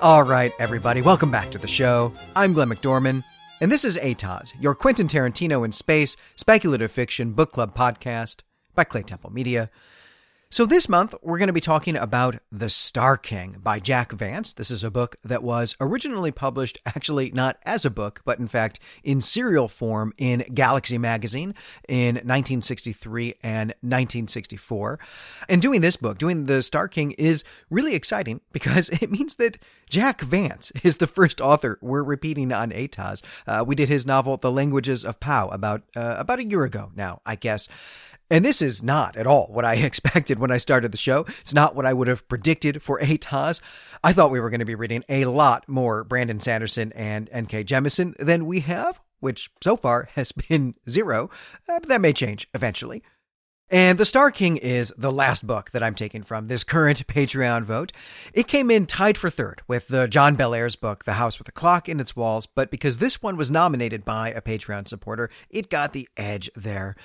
All right, everybody, welcome back to the show. I'm Glenn McDorman, and this is Atoz, your Quentin Tarantino in Space speculative fiction book club podcast by Clay Temple Media. So, this month, we're going to be talking about The Star King by Jack Vance. This is a book that was originally published, actually, not as a book, but in fact, in serial form in Galaxy Magazine in 1963 and 1964. And doing this book, doing The Star King, is really exciting because it means that Jack Vance is the first author we're repeating on Atoz. Uh, we did his novel, The Languages of Pao, about, uh, about a year ago now, I guess. And this is not at all what I expected when I started the show. It's not what I would have predicted for Atoz. I thought we were going to be reading a lot more Brandon Sanderson and N.K. Jemisin than we have, which so far has been zero, uh, but that may change eventually. And The Star King is the last book that I'm taking from this current Patreon vote. It came in tied for third with the John Bellairs book, The House with a Clock in Its Walls, but because this one was nominated by a Patreon supporter, it got the edge there.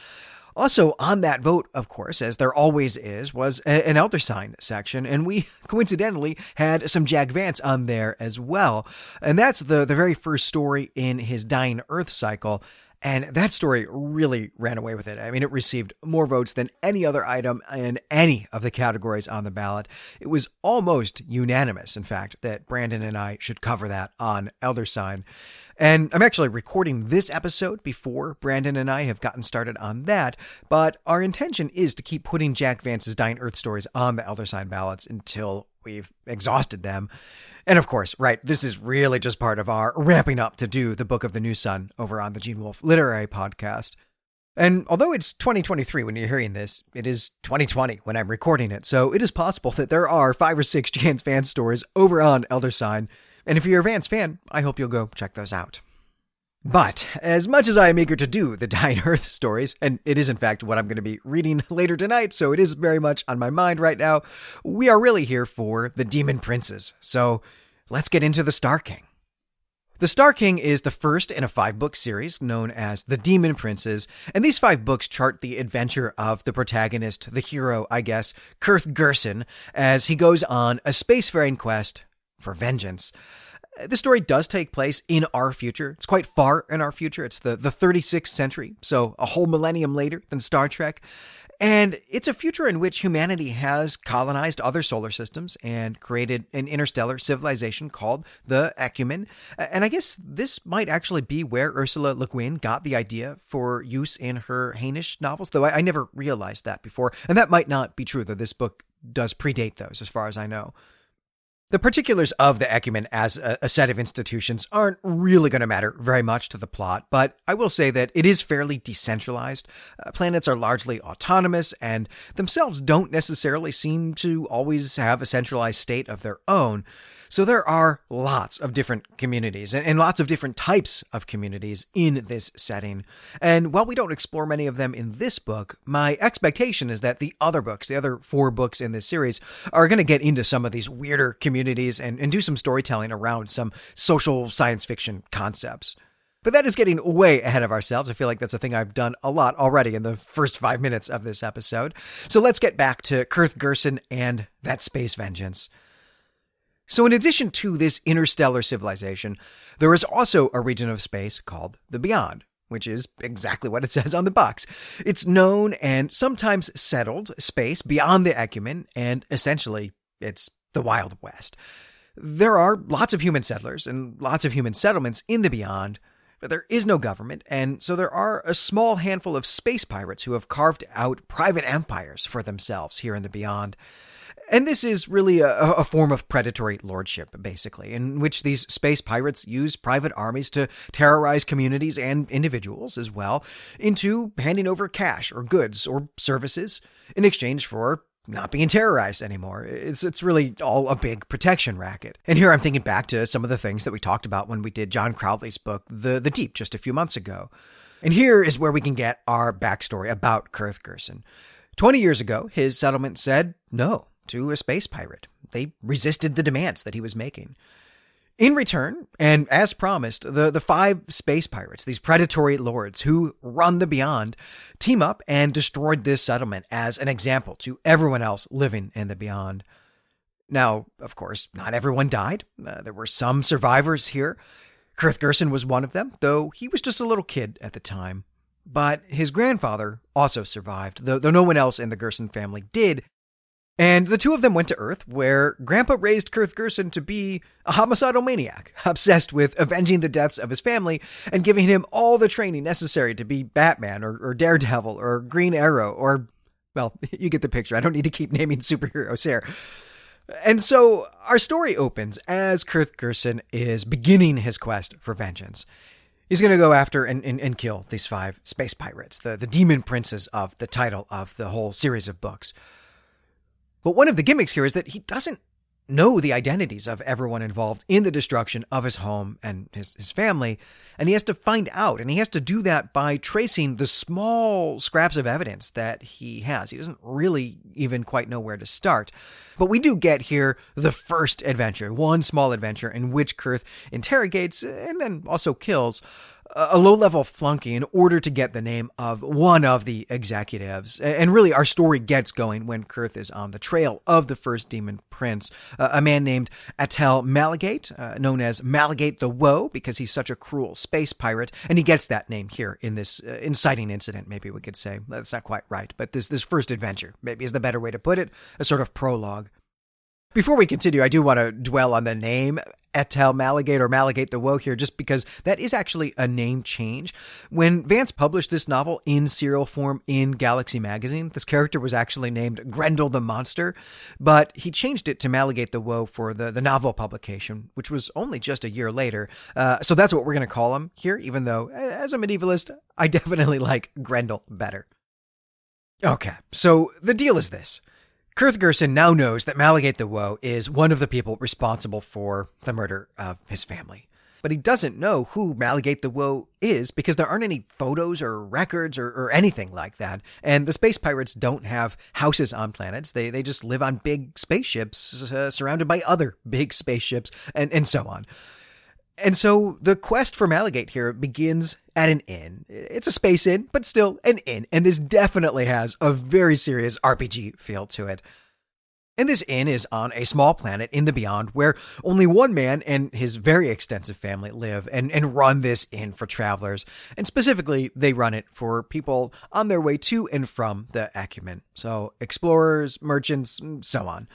Also, on that vote, of course, as there always is, was a, an Elder Sign section, and we coincidentally had some Jack Vance on there as well. And that's the, the very first story in his Dying Earth cycle. And that story really ran away with it. I mean, it received more votes than any other item in any of the categories on the ballot. It was almost unanimous, in fact, that Brandon and I should cover that on Elder Sign. And I'm actually recording this episode before Brandon and I have gotten started on that, but our intention is to keep putting Jack Vance's Dying Earth stories on the Elder Sign ballots until we've exhausted them. And of course, right, this is really just part of our ramping up to do the Book of the New Sun over on the Gene Wolfe Literary Podcast. And although it's 2023 when you're hearing this, it is 2020 when I'm recording it. So it is possible that there are five or six Jack Vance stories over on Elder Sign and if you're a Vance fan, I hope you'll go check those out. But as much as I am eager to do the Dying Earth stories, and it is in fact what I'm going to be reading later tonight, so it is very much on my mind right now, we are really here for the Demon Princes. So let's get into the Star King. The Star King is the first in a five book series known as The Demon Princes, and these five books chart the adventure of the protagonist, the hero, I guess, Kirth Gersen, as he goes on a spacefaring quest for vengeance. Uh, the story does take place in our future. It's quite far in our future. It's the, the 36th century, so a whole millennium later than Star Trek. And it's a future in which humanity has colonized other solar systems and created an interstellar civilization called the Ecumen. And I guess this might actually be where Ursula Le Guin got the idea for use in her Hainish novels, though I, I never realized that before. And that might not be true, though this book does predate those, as far as I know. The particulars of the Ecumen as a, a set of institutions aren't really going to matter very much to the plot, but I will say that it is fairly decentralized. Uh, planets are largely autonomous and themselves don't necessarily seem to always have a centralized state of their own. So there are lots of different communities and, lots of different types of communities in this setting. And while we don't explore many of them in this book, my expectation is that the other books, the other four books in this series, are going to get into some of these weirder communities and, and do some storytelling around some social science fiction concepts. But that is getting way ahead of ourselves. I feel like that's a thing I've done a lot already in the first five minutes of this episode. So let's get back to Kirth Gersen and that space vengeance. So, in addition to this interstellar civilization, there is also a region of space called the Beyond, which is exactly what it says on the box. It's known and sometimes settled space beyond the Ecumen, and essentially, it's the Wild West. There are lots of human settlers and lots of human settlements in the Beyond, but there is no government, and so there are a small handful of space pirates who have carved out private empires for themselves here in the Beyond. And this is really a, a, form of predatory lordship, basically, in which these space pirates use private armies to terrorize communities and individuals as well into handing over cash or goods or services in exchange for not being terrorized anymore. It's it's really all a big protection racket. And here I'm thinking back to some of the things that we talked about when we did John Crowley's book, The The Deep, just a few months ago. And here is where we can get our backstory about Kirth Gersen. Twenty years ago, his settlement said no to a space pirate. They resisted the demands that he was making. In return, and as promised, the, the five space pirates, these predatory lords who run the beyond, team up and destroyed this settlement as an example to everyone else living in the beyond. Now, of course, not everyone died. Uh, there were some survivors here. Kirth Gersen was one of them, though he was just a little kid at the time. But his grandfather also survived, though, though no one else in the Gersen family did. And the two of them went to Earth, where Grandpa raised Kirth Gersen to be a homicidal maniac, obsessed with avenging the deaths of his family and giving him all the training necessary to be Batman or, or Daredevil or Green Arrow or, well, you get the picture. I don't need to keep naming superheroes here. And so our story opens as Kirth Gersen is beginning his quest for vengeance. He's going to go after and, and, and, kill these five space pirates, the, the demon princes of the title of the whole series of books. But one of the gimmicks here is that he doesn't know the identities of everyone involved in the destruction of his home and his, his family. And he has to find out, and he has to do that by tracing the small scraps of evidence that he has. He doesn't really even quite know where to start. But we do get here the first adventure, one small adventure in which Kirth interrogates and then also kills a low level flunky in order to get the name of one of the executives. And really, our story gets going when Kirth is on the trail of the first demon prince, a man named Attel Malagate, uh, known as Malagate the Woe, because he's such a cruel space pirate. And he gets that name here in this uh, inciting incident, maybe we could say. That's not quite right, but this, this first adventure, maybe is the better way to put it, a sort of prologue. Before we continue, I do want to dwell on the name Attel Malagate or Malagate the Woe here, just because that is actually a name change. When Vance published this novel in serial form in Galaxy Magazine, this character was actually named Grendel the Monster, but he changed it to Malagate the Woe for the, the novel publication, which was only just a year later. Uh, so that's what we're going to call him here, even though, as a medievalist, I definitely like Grendel better. Okay, so the deal is this. Kirth Gersen now knows that Malagate the Woe is one of the people responsible for the murder of his family. But he doesn't know who Malagate the Woe is because there aren't any photos or records or, or anything like that. And the space pirates don't have houses on planets. They, they just live on big spaceships uh, surrounded by other big spaceships and, and so on. And so the quest for Malagate here begins at an inn. It's a space inn, but still an inn. And this definitely has a very serious RPG feel to it. And this inn is on a small planet in the beyond where only one man and his very extensive family live and, and run this inn for travelers. And specifically, they run it for people on their way to and from the acumen. So, explorers, merchants, so on.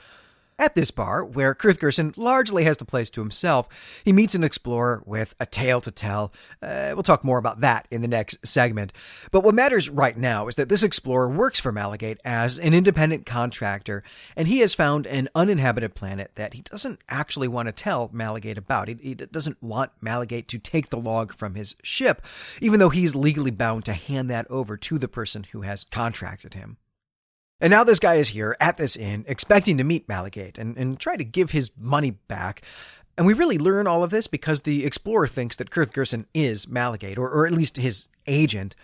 At this bar, where Kirth Gersen largely has the place to himself, he meets an explorer with a tale to tell. Uh, we'll talk more about that in the next segment. But what matters right now is that this explorer works for Malagate as an independent contractor, and he has found an uninhabited planet that he doesn't actually want to tell Malagate about. He, he doesn't want Malagate to take the log from his ship, even though he's legally bound to hand that over to the person who has contracted him. And now this guy is here at this inn, expecting to meet Malagate and, and try to give his money back. And we really learn all of this because the explorer thinks that Kirth Gersen is Malagate, or, or at least his agent.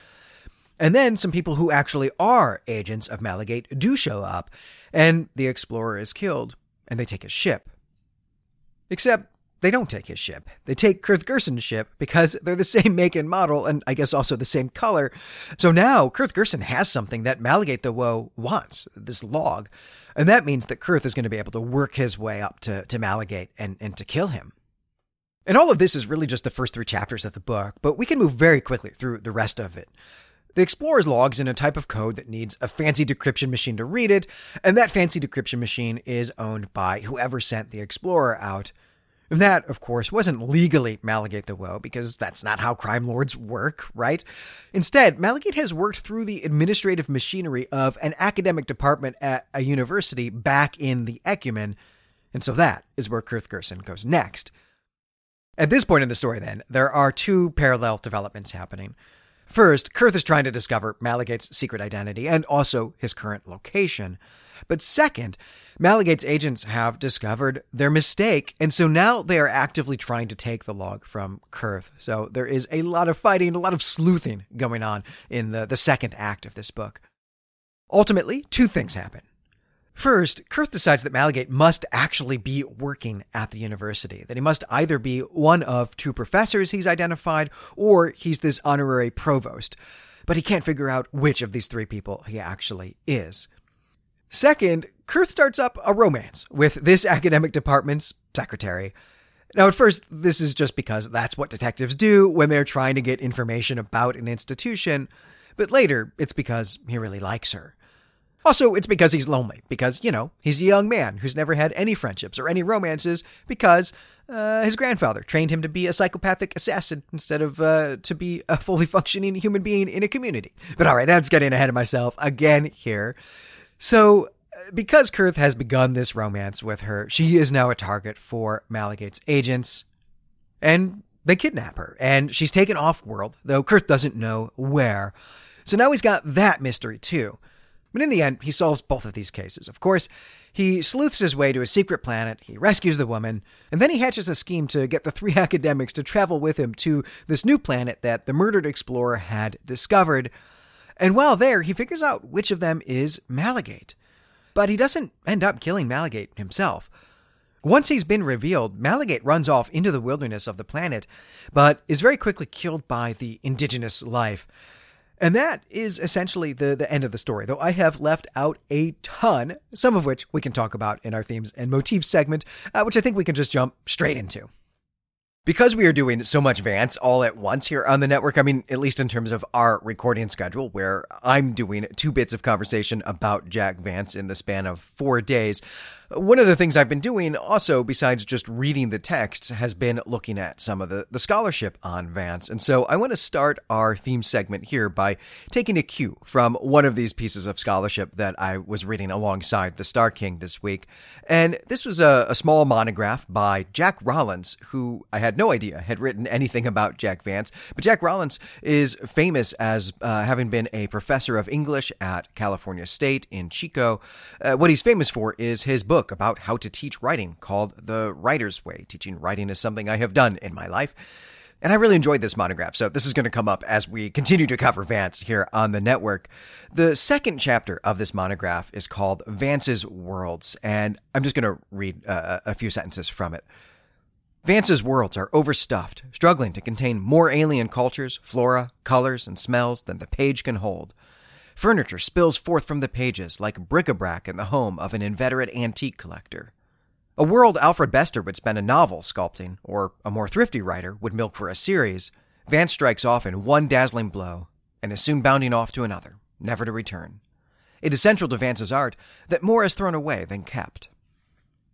And then some people who actually are agents of Malagate do show up, and the explorer is killed, and they take his ship. Except they don't take his ship. They take Kirth Gersen's ship because they're the same make and model and I guess also the same color. So now Kirth Gersen has something that Malagate the Woe wants, this log. And that means that Kirth is going to be able to work his way up to, to Malagate and, and to kill him. And all of this is really just the first three chapters of the book, but we can move very quickly through the rest of it. The explorer's log is in a type of code that needs a fancy decryption machine to read it, and that fancy decryption machine is owned by whoever sent the explorer out. That, of course, wasn't legally Malagate the Woe, because that's not how crime lords work, right? Instead, Malagate has worked through the administrative machinery of an academic department at a university back in the Ecumen, and so that is where Kirth Gersen goes next. At this point in the story, then, there are two parallel developments happening. First, Kirth is trying to discover Malagate's secret identity and also his current location. But second, Malagate's agents have discovered their mistake, and so now they are actively trying to take the log from Kirth. So there is a lot of fighting, a lot of sleuthing going on in the, the second act of this book. Ultimately, two things happen. First, Kirth decides that Malagate must actually be working at the university, that he must either be one of two professors he's identified, or he's this honorary provost. But he can't figure out which of these three people he actually is. Second, Kirth starts up a romance with this academic department's secretary. Now, at first, this is just because that's what detectives do when they're trying to get information about an institution, but later, it's because he really likes her. Also, it's because he's lonely, because, you know, he's a young man who's never had any friendships or any romances because uh, his grandfather trained him to be a psychopathic assassin instead of uh, to be a fully functioning human being in a community. But all right, that's getting ahead of myself again here. So, because Kirth has begun this romance with her, she is now a target for Malagate's agents, and they kidnap her. And she's taken off world, though Kirth doesn't know where. So now he's got that mystery too. But in the end, he solves both of these cases. Of course, he sleuths his way to a secret planet, he rescues the woman, and then he hatches a scheme to get the three academics to travel with him to this new planet that the murdered explorer had discovered. And while there, he figures out which of them is Malagate. But he doesn't end up killing Malagate himself. Once he's been revealed, Malagate runs off into the wilderness of the planet, but is very quickly killed by the indigenous life. And that is essentially the, the end of the story, though I have left out a ton, some of which we can talk about in our themes and motifs segment, uh, which I think we can just jump straight into because we are doing so much Vance all at once here on the network, I mean, at least in terms of our recording schedule, where I'm doing two bits of conversation about Jack Vance in the span of four days, one of the things I've been doing also, besides just reading the texts, has been looking at some of the, the scholarship on Vance. And so I want to start our theme segment here by taking a cue from one of these pieces of scholarship that I was reading alongside The Star King this week. And this was a, a small monograph by Jack Rawlins, who I had no idea had written anything about Jack Vance. But Jack Rawlins is famous as uh, having been a professor of English at California State in Chico. Uh, what he's famous for is his book about how to teach writing called The Writer's Way. Teaching writing is something I have done in my life. And I really enjoyed this monograph, so this is going to come up as we continue to cover Vance here on the network. The second chapter of this monograph is called Vance's Worlds, and I'm just going to read uh, a few sentences from it. Vance's worlds are overstuffed, struggling to contain more alien cultures, flora, colors, and smells than the page can hold. Furniture spills forth from the pages like bric-a-brac in the home of an inveterate antique collector. A world Alfred Bester would spend a novel sculpting, or a more thrifty writer would milk for a series, Vance strikes off in one dazzling blow, and is soon bounding off to another, never to return. It is central to Vance's art that more is thrown away than kept.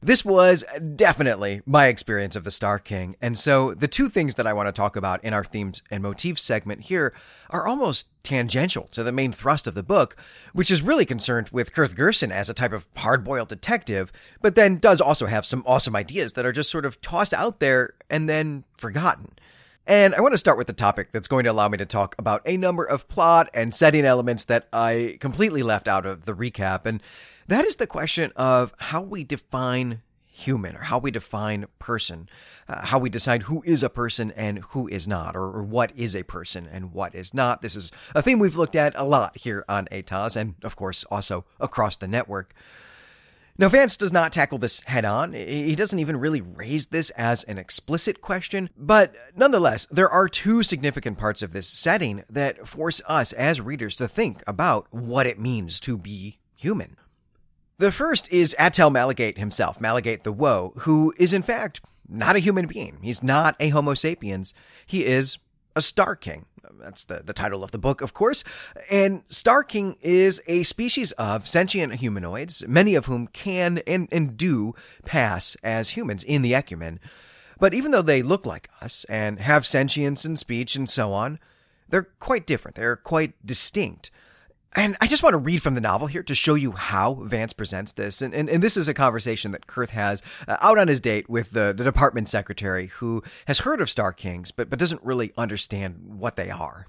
This was definitely my experience of the Star King. And so the two things that I want to talk about in our themes and motifs segment here are almost tangential to the main thrust of the book, which is really concerned with Kirth Gersen as a type of hard boiled detective, but then does also have some awesome ideas that are just sort of tossed out there and then forgotten. And I want to start with the topic that's going to allow me to talk about a number of plot and setting elements that I completely left out of the recap. And that is the question of how we define human or how we define person, uh, how we decide who is a person and who is not, or, or, what is a person and what is not. This is a theme we've looked at a lot here on Atoz and, of course, also across the network. Now, Vance does not tackle this head on. He doesn't even really raise this as an explicit question, but nonetheless, there are two significant parts of this setting that force us as readers to think about what it means to be human. The first is Attel Malagate himself, Malagate the Woe, who is in fact not a human being. He's not a Homo sapiens. He is a Star King. That's the, the title of the book, of course. And Star King is a species of sentient humanoids, many of whom can and, and do pass as humans in the Ecumen. But even though they look like us and have sentience and speech and so on, they're quite different. They're quite distinct. And I just want to read from the novel here to show you how Vance presents this. And, and, and this is a conversation that Kirth has uh, out on his date with the, the department secretary who has heard of Star Kings, but, but doesn't really understand what they are.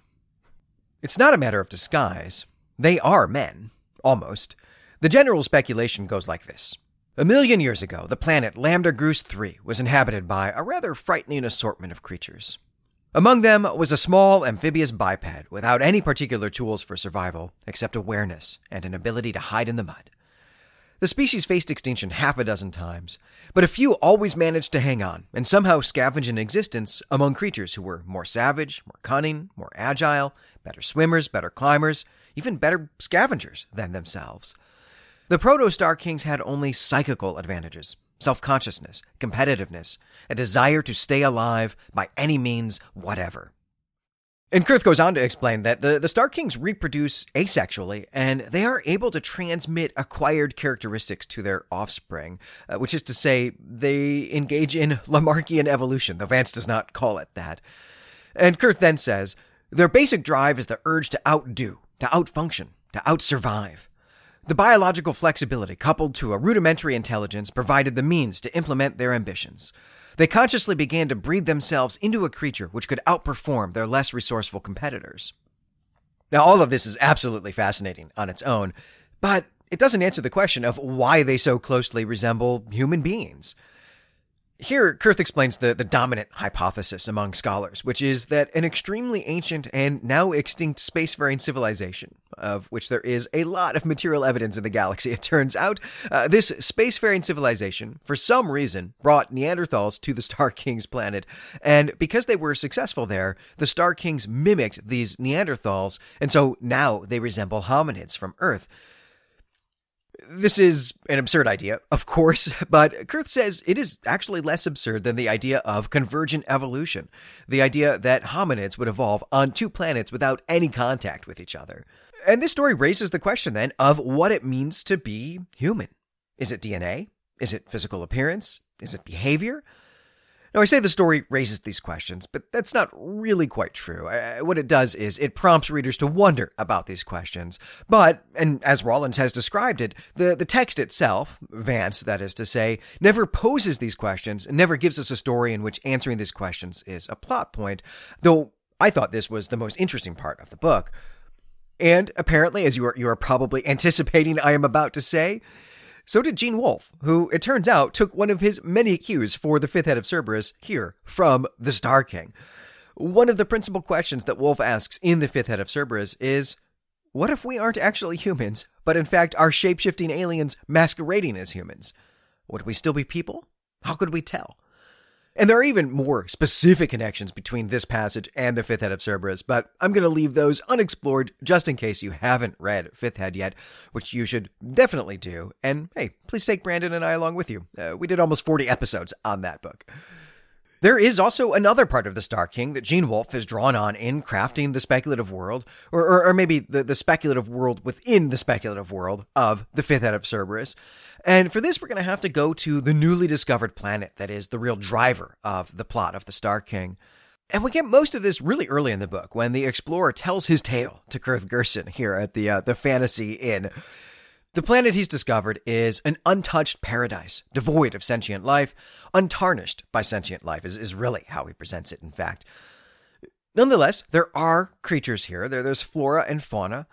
It's not a matter of disguise. They are men, almost. The general speculation goes like this. A million years ago, the planet Lambda Grus 3 was inhabited by a rather frightening assortment of creatures. Among them was a small amphibious biped without any particular tools for survival except awareness and an ability to hide in the mud. The species faced extinction half a dozen times, but a few always managed to hang on and somehow scavenge an existence among creatures who were more savage, more cunning, more agile, better swimmers, better climbers, even better scavengers than themselves. The Proto Star Kings had only psychical advantages self consciousness, competitiveness, a desire to stay alive by any means whatever. And Kirth goes on to explain that the, the Star Kings reproduce asexually, and they are able to transmit acquired characteristics to their offspring, uh, which is to say, they engage in Lamarckian evolution, though Vance does not call it that. And Kirth then says, their basic drive is the urge to outdo, to outfunction, to outsurvive. The biological flexibility, coupled to a rudimentary intelligence, provided the means to implement their ambitions. They consciously began to breed themselves into a creature which could outperform their less resourceful competitors. Now, all of this is absolutely fascinating on its own, but it doesn't answer the question of why they so closely resemble human beings. Here, Kirth explains the, the dominant hypothesis among scholars, which is that an extremely ancient and now extinct spacefaring civilization, of which there is a lot of material evidence in the galaxy, it turns out, uh, this spacefaring civilization, for some reason, brought Neanderthals to the Star Kings planet. And because they were successful there, the Star Kings mimicked these Neanderthals, and so now they resemble hominids from Earth. This is an absurd idea, of course, but Kirth says it is actually less absurd than the idea of convergent evolution, the idea that hominids would evolve on two planets without any contact with each other. And this story raises the question then of what it means to be human. Is it DNA? Is it physical appearance? Is it behavior? Now, I say the story raises these questions, but that's not really quite true. What it does is it prompts readers to wonder about these questions. But, and as Rawlins has described it, the, the text itself, Vance, that is to say, never poses these questions and never gives us a story in which answering these questions is a plot point, though I thought this was the most interesting part of the book. And apparently, as you are, you are probably anticipating I am about to say, so did Gene Wolfe, who, it turns out, took one of his many cues for the fifth head of Cerberus here from the Star King. One of the principal questions that Wolfe asks in the fifth head of Cerberus is what if we aren't actually humans, but in fact are shapeshifting aliens masquerading as humans? Would we still be people? How could we tell? And there are even more specific connections between this passage and the Fifth Head of Cerberus, but I'm going to leave those unexplored just in case you haven't read Fifth Head yet, which you should definitely do. And hey, please take Brandon and I along with you. Uh, we did almost 40 episodes on that book. There is also another part of the Star King that Gene Wolfe has drawn on in crafting the speculative world, or, or, or maybe the, the speculative world within the speculative world of the Fifth Head of Cerberus. And for this, we're going to have to go to the newly discovered planet that is the real driver of the plot of the Star King. And we get most of this really early in the book when the explorer tells his tale to Kirth Gersen here at the uh, the Fantasy Inn. The planet he's discovered is an untouched paradise, devoid of sentient life, untarnished by sentient life, is, is really how he presents it, in fact. Nonetheless, there are creatures here. There, there's flora and fauna.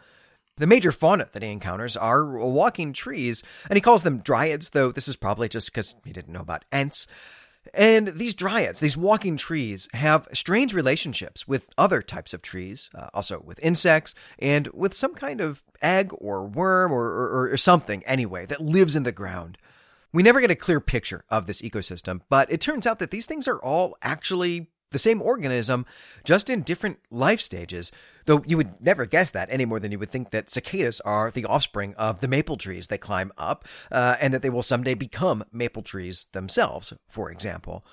The major fauna that he encounters are walking trees, and he calls them dryads, though this is probably just because he didn't know about ents. And these dryads, these walking trees, have strange relationships with other types of trees, uh, also with insects, and with some kind of egg or worm or, or, or something, anyway, that lives in the ground. We never get a clear picture of this ecosystem, but it turns out that these things are all actually the same organism, just in different life stages. Though you would never guess that any more than you would think that cicadas are the offspring of the maple trees they climb up, uh, and that they will someday become maple trees themselves, for example.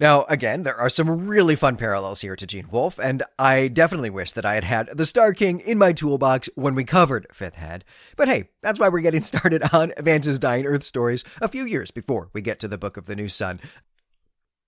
Now, again, there are some really fun parallels here to Gene Wolfe, and I definitely wish that I had had the Star King in my toolbox when we covered Fifth Head. But hey, that's why we're getting started on Vance's Dying Earth stories a few years before we get to the Book of the New Sun.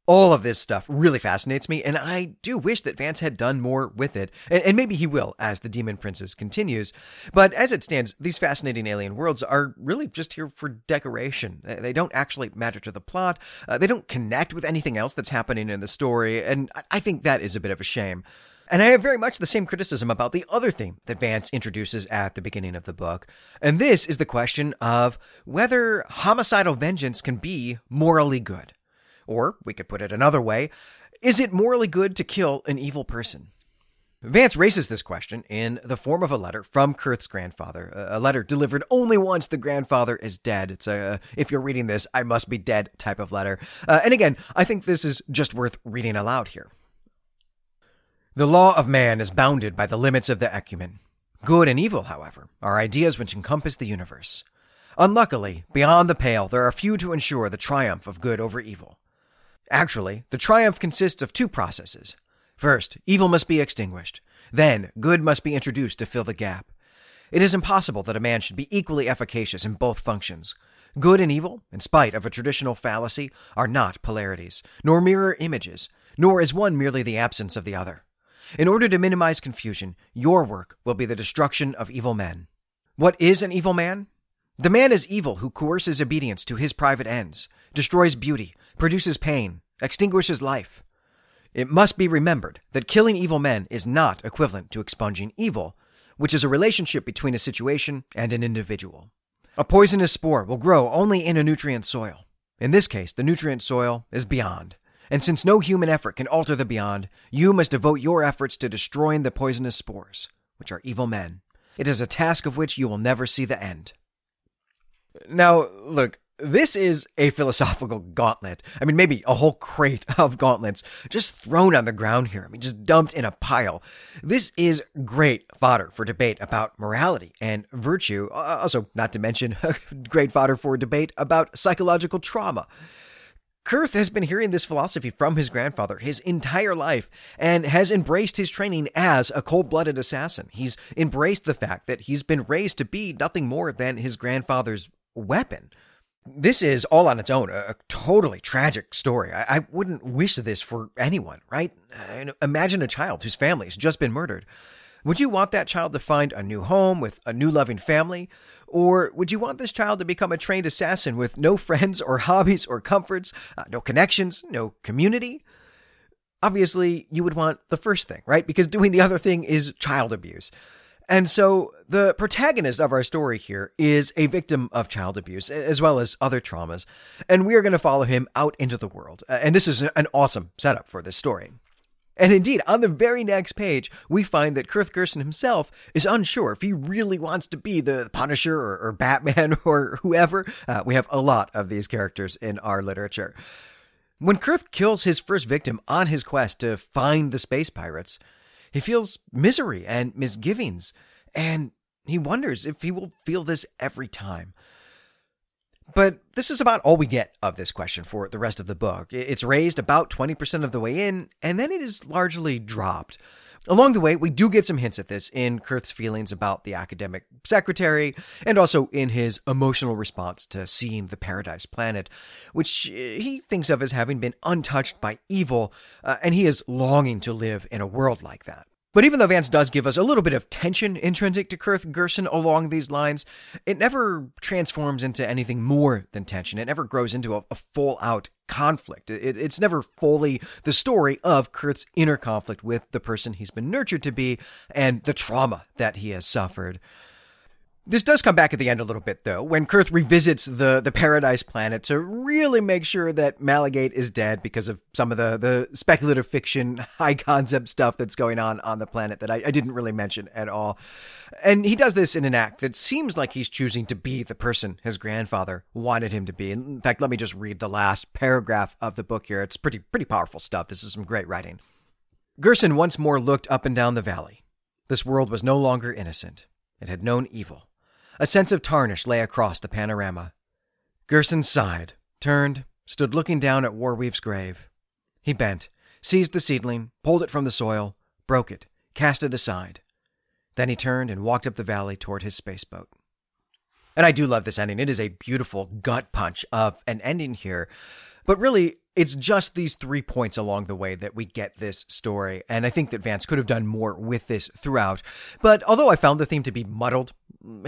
All of this stuff really fascinates me, and I do wish that Vance had done more with it, and, and, maybe he will as the Demon Princes continues. But as it stands, these fascinating alien worlds are really just here for decoration. They don't actually matter to the plot, uh, they don't connect with anything else that's happening in the story, and I think that is a bit of a shame. And I have very much the same criticism about the other theme that Vance introduces at the beginning of the book. And this is the question of whether homicidal vengeance can be morally good. Or, we could put it another way, is it morally good to kill an evil person? Vance raises this question in the form of a letter from Kirth's grandfather, a letter delivered only once the grandfather is dead. It's a, if you're reading this, I must be dead type of letter. Uh, and again, I think this is just worth reading aloud here. The law of man is bounded by the limits of the ecumen. Good and evil, however, are ideas which encompass the universe. Unluckily, beyond the pale, there are few to ensure the triumph of good over evil. Actually, the triumph consists of two processes. First, evil must be extinguished. Then, good must be introduced to fill the gap. It is impossible that a man should be equally efficacious in both functions. Good and evil, in spite of a traditional fallacy, are not polarities, nor mirror images, nor is one merely the absence of the other. In order to minimize confusion, your work will be the destruction of evil men. What is an evil man? The man is evil who coerces obedience to his private ends, destroys beauty, produces pain, extinguishes life. It must be remembered that killing evil men is not equivalent to expunging evil, which is a relationship between a situation and an individual. A poisonous spore will grow only in a nutrient soil. In this case, the nutrient soil is beyond. And since no human effort can alter the beyond, you must devote your efforts to destroying the poisonous spores, which are evil men. It is a task of which you will never see the end. Now, look, this is a philosophical gauntlet. I mean, maybe a whole crate of gauntlets just thrown on the ground here. I mean, just dumped in a pile. This is great fodder for debate about morality and virtue. Uh, uh, also, not to mention, great fodder for debate about psychological trauma. Kirth has been hearing this philosophy from his grandfather his entire life and has embraced his training as a cold blooded assassin. He's embraced the fact that he's been raised to be nothing more than his grandfather's weapon. This is all on its own a, totally tragic story. I, I, wouldn't wish this for anyone, right? Imagine a child whose family has just been murdered. Would you want that child to find a new home with a new loving family? Or would you want this child to become a trained assassin with no friends or hobbies or comforts, uh, no connections, no community? Obviously, you would want the first thing, right? Because doing the other thing is child abuse. And so the protagonist of our story here is a victim of child abuse as well as other traumas. And we are going to follow him out into the world. And this is an awesome setup for this story. And indeed, on the very next page, we find that Kirth Gersen himself is unsure if he really wants to be the Punisher or, or Batman or whoever. Uh, we have a lot of these characters in our literature. When Kirth kills his first victim on his quest to find the space pirates, he feels misery and misgivings, and he wonders if he will feel this every time. But this is about all we get of this question for the rest of the book. It's raised about 20% of the way in, and then it is largely dropped. Along the way, we do get some hints at this in Kirth's feelings about the academic secretary, and also in his emotional response to seeing the Paradise Planet, which eh, he thinks of as having been untouched by evil, uh, and he is longing to live in a world like that. But even though Vance does give us a little bit of tension intrinsic to Kirth Gersen along these lines, it never transforms into anything more than tension. It never grows into a, a full out conflict. It, it's never fully the story of Kirth's inner conflict with the person he's been nurtured to be and the trauma that he has suffered. This does come back at the end a little bit, though, when Kirth revisits the, the Paradise Planet to really make sure that Malagate is dead because of some of the, the speculative fiction, high concept stuff that's going on on the planet that I, I didn't really mention at all. And he does this in an act that seems like he's choosing to be the person his grandfather wanted him to be. In fact, let me just read the last paragraph of the book here. It's pretty, pretty powerful stuff. This is some great writing. Gersen once more looked up and down the valley. This world was no longer innocent. It had known evil. A sense of tarnish lay across the panorama. Gersen sighed, turned, stood looking down at Warweave's grave. He bent, seized the seedling, pulled it from the soil, broke it, cast it aside. Then he turned and walked up the valley toward his spaceboat. And I do love this ending. It is a beautiful gut punch of an ending here. But really, it's just these three points along the way that we get this story. And I think that Vance could have done more with this throughout. But although I found the theme to be muddled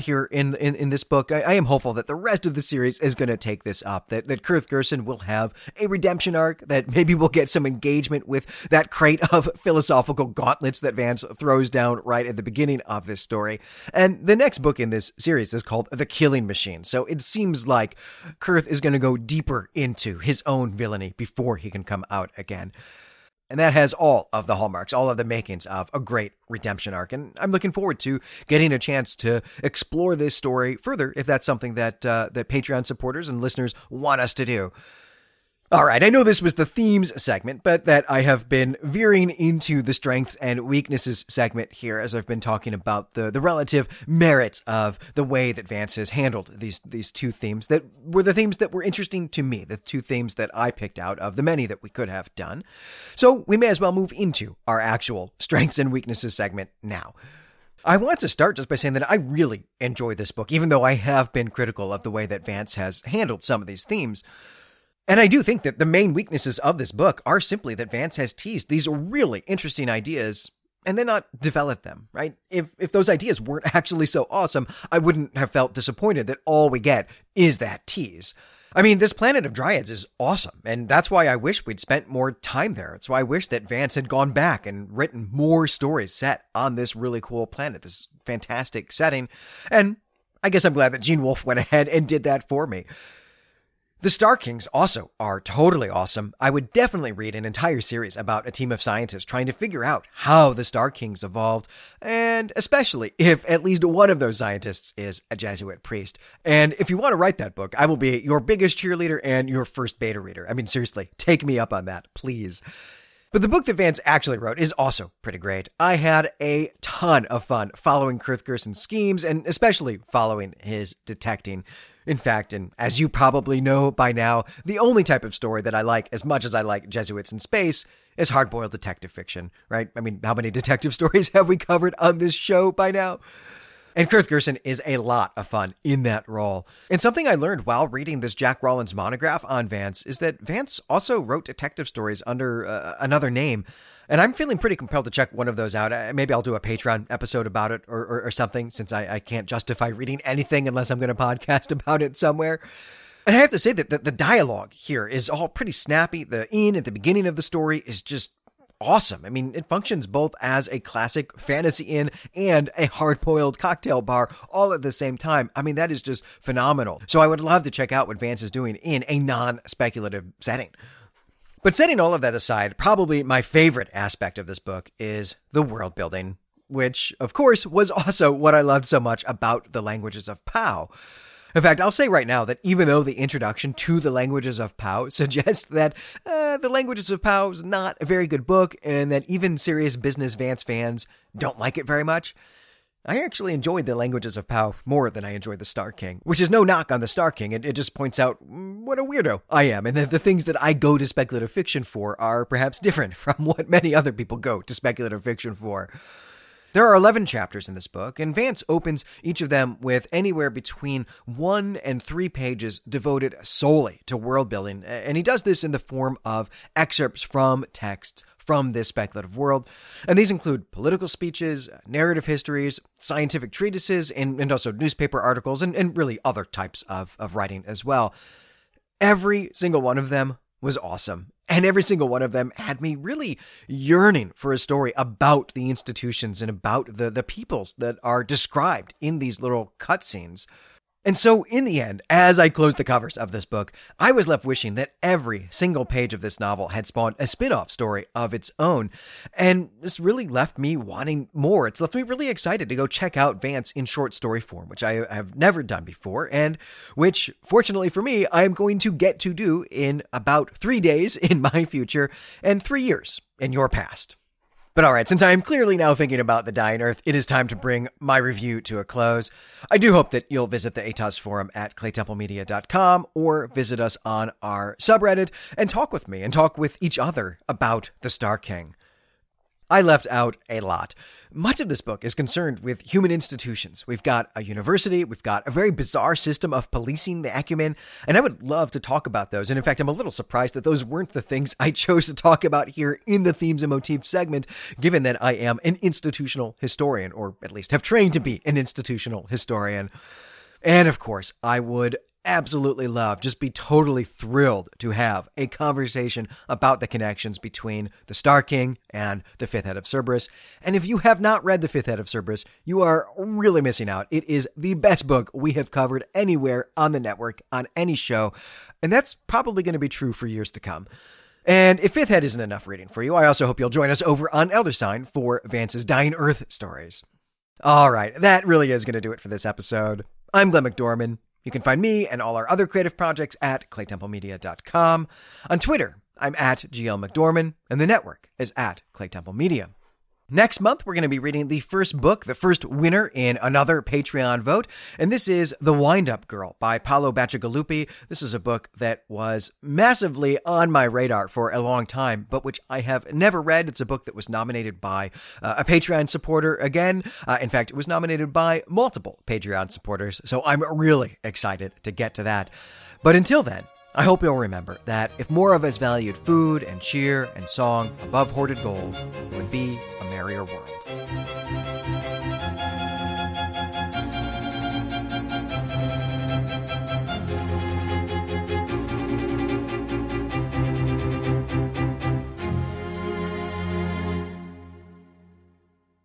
here in in, in this book, I, I am hopeful that the rest of the series is going to take this up. That that Kirth Gersen will have a redemption arc. That maybe we'll get some engagement with that crate of philosophical gauntlets that Vance throws down right at the beginning of this story. And the next book in this series is called The Killing Machine. So it seems like Kirth is going to go deeper into his own villainy before he can come out again. And that has all of the hallmarks, all of the makings of a great redemption arc. And I'm looking forward to getting a chance to explore this story further if that's something that uh, that Patreon supporters and listeners want us to do. All right, I know this was the themes segment, but that I have been veering into the strengths and weaknesses segment here as I've been talking about the, the relative merits of the way that Vance has handled these these two themes that were the themes that were interesting to me, the two themes that I picked out of the many that we could have done. So we may as well move into our actual strengths and weaknesses segment now. I want to start just by saying that I really enjoy this book, even though I have been critical of the way that Vance has handled some of these themes. And I do think that the main weaknesses of this book are simply that Vance has teased these really interesting ideas and then not developed them, right? If if those ideas weren't actually so awesome, I wouldn't have felt disappointed that all we get is that tease. I mean, this planet of dryads is awesome, and that's why I wish we'd spent more time there. It's why I wish that Vance had gone back and written more stories set on this really cool planet, this fantastic setting. And I guess I'm glad that Gene Wolfe went ahead and did that for me. The Star Kings also are totally awesome. I would definitely read an entire series about a team of scientists trying to figure out how the Star Kings evolved, and especially if at least one of those scientists is a Jesuit priest. And if you want to write that book, I will be your biggest cheerleader and your first beta reader. I mean, seriously, take me up on that, please. But the book that Vance actually wrote is also pretty great. I had a ton of fun following Kirth Gersen's schemes and especially following his detecting. In fact, and as you probably know by now, the only type of story that I like as much as I like Jesuits in space is hard-boiled detective fiction, right? I mean, how many detective stories have we covered on this show by now? And Kurt Gersen is a lot of fun in that role. And something I learned while reading this Jack Rawlins monograph on Vance is that Vance also wrote detective stories under uh, another name. And I'm feeling pretty compelled to check one of those out. Uh, maybe I'll do a Patreon episode about it or, or, or something, since I, I can't justify reading anything unless I'm going to podcast about it somewhere. And I have to say that the, the dialogue here is all pretty snappy. The inn at the beginning of the story is just awesome. I mean, it functions both as a classic fantasy inn and a hard boiled cocktail bar all at the same time. I mean, that is just phenomenal. So I would love to check out what Vance is doing in a non speculative setting. But setting all of that aside, probably my favorite aspect of this book is the world building, which, of course, was also what I loved so much about the languages of Pao. In fact, I'll say right now that even though the introduction to the languages of Pao suggests that uh, the languages of Pao is not a very good book and that even serious business Vance fans don't like it very much, I actually enjoyed the languages of Pao more than I enjoyed the Star King, which is no knock on the Star King. It, it just points out mm, what a weirdo I am, and that the things that I go to speculative fiction for are perhaps different from what many other people go to speculative fiction for. There are 11 chapters in this book, and Vance opens each of them with anywhere between one and three pages devoted solely to world building, and he does this in the form of excerpts from texts from this speculative world. And these include political speeches, uh, narrative histories, scientific treatises, and, and also newspaper articles, and, and really other types of, of writing as well. Every single one of them was awesome. And every single one of them had me really yearning for a story about the institutions and about the, the peoples that are described in these little cutscenes. And so, in the end, as I closed the covers of this book, I was left wishing that every single page of this novel had spawned a spin off story of its own. And this really left me wanting more. It's left me really excited to go check out Vance in short story form, which I have never done before, and which, fortunately for me, I am going to get to do in about three days in my future and three years in your past. But all right, since I am clearly now thinking about the dying Earth, it is time to bring my review to a close. I do hope that you'll visit the Atoz forum at claytemplemedia.com or visit us on our subreddit and talk with me and talk with each other about the Star King. I left out a lot. Much of this book is concerned with human institutions. We've got a university, we've got a very bizarre system of policing the acumen, and I would love to talk about those. And in fact, I'm a little surprised that those weren't the things I chose to talk about here in the themes and motifs segment, given that I am an institutional historian, or at least have trained to be an institutional historian. And of course, I would absolutely love, just be totally thrilled to have a conversation about the connections between the Star King and the Fifth Head of Cerberus. And if you have not read The Fifth Head of Cerberus, you are really missing out. It is the best book we have covered anywhere on the network, on any show. And that's probably going to be true for years to come. And if Fifth Head isn't enough reading for you, I also hope you'll join us over on Elder Sign for Vance's Dying Earth stories. All right, that really is going to do it for this episode. I'm Glenn McDorman. You can find me and all our other creative projects at claytemplemedia.com. On Twitter, I'm at GL McDorman, and the network is at Clay Temple Media. Next month, we're going to be reading the first book, the first winner in another Patreon vote, and this is The Wind Up Girl by Paolo Bacigalupi. This is a book that was massively on my radar for a long time, but which I have never read. It's a book that was nominated by uh, a Patreon supporter again. Uh, in fact, it was nominated by multiple Patreon supporters, so I'm really excited to get to that. But until then, I hope you'll remember that if more of us valued food and cheer and song above hoarded gold, it would be a merrier world.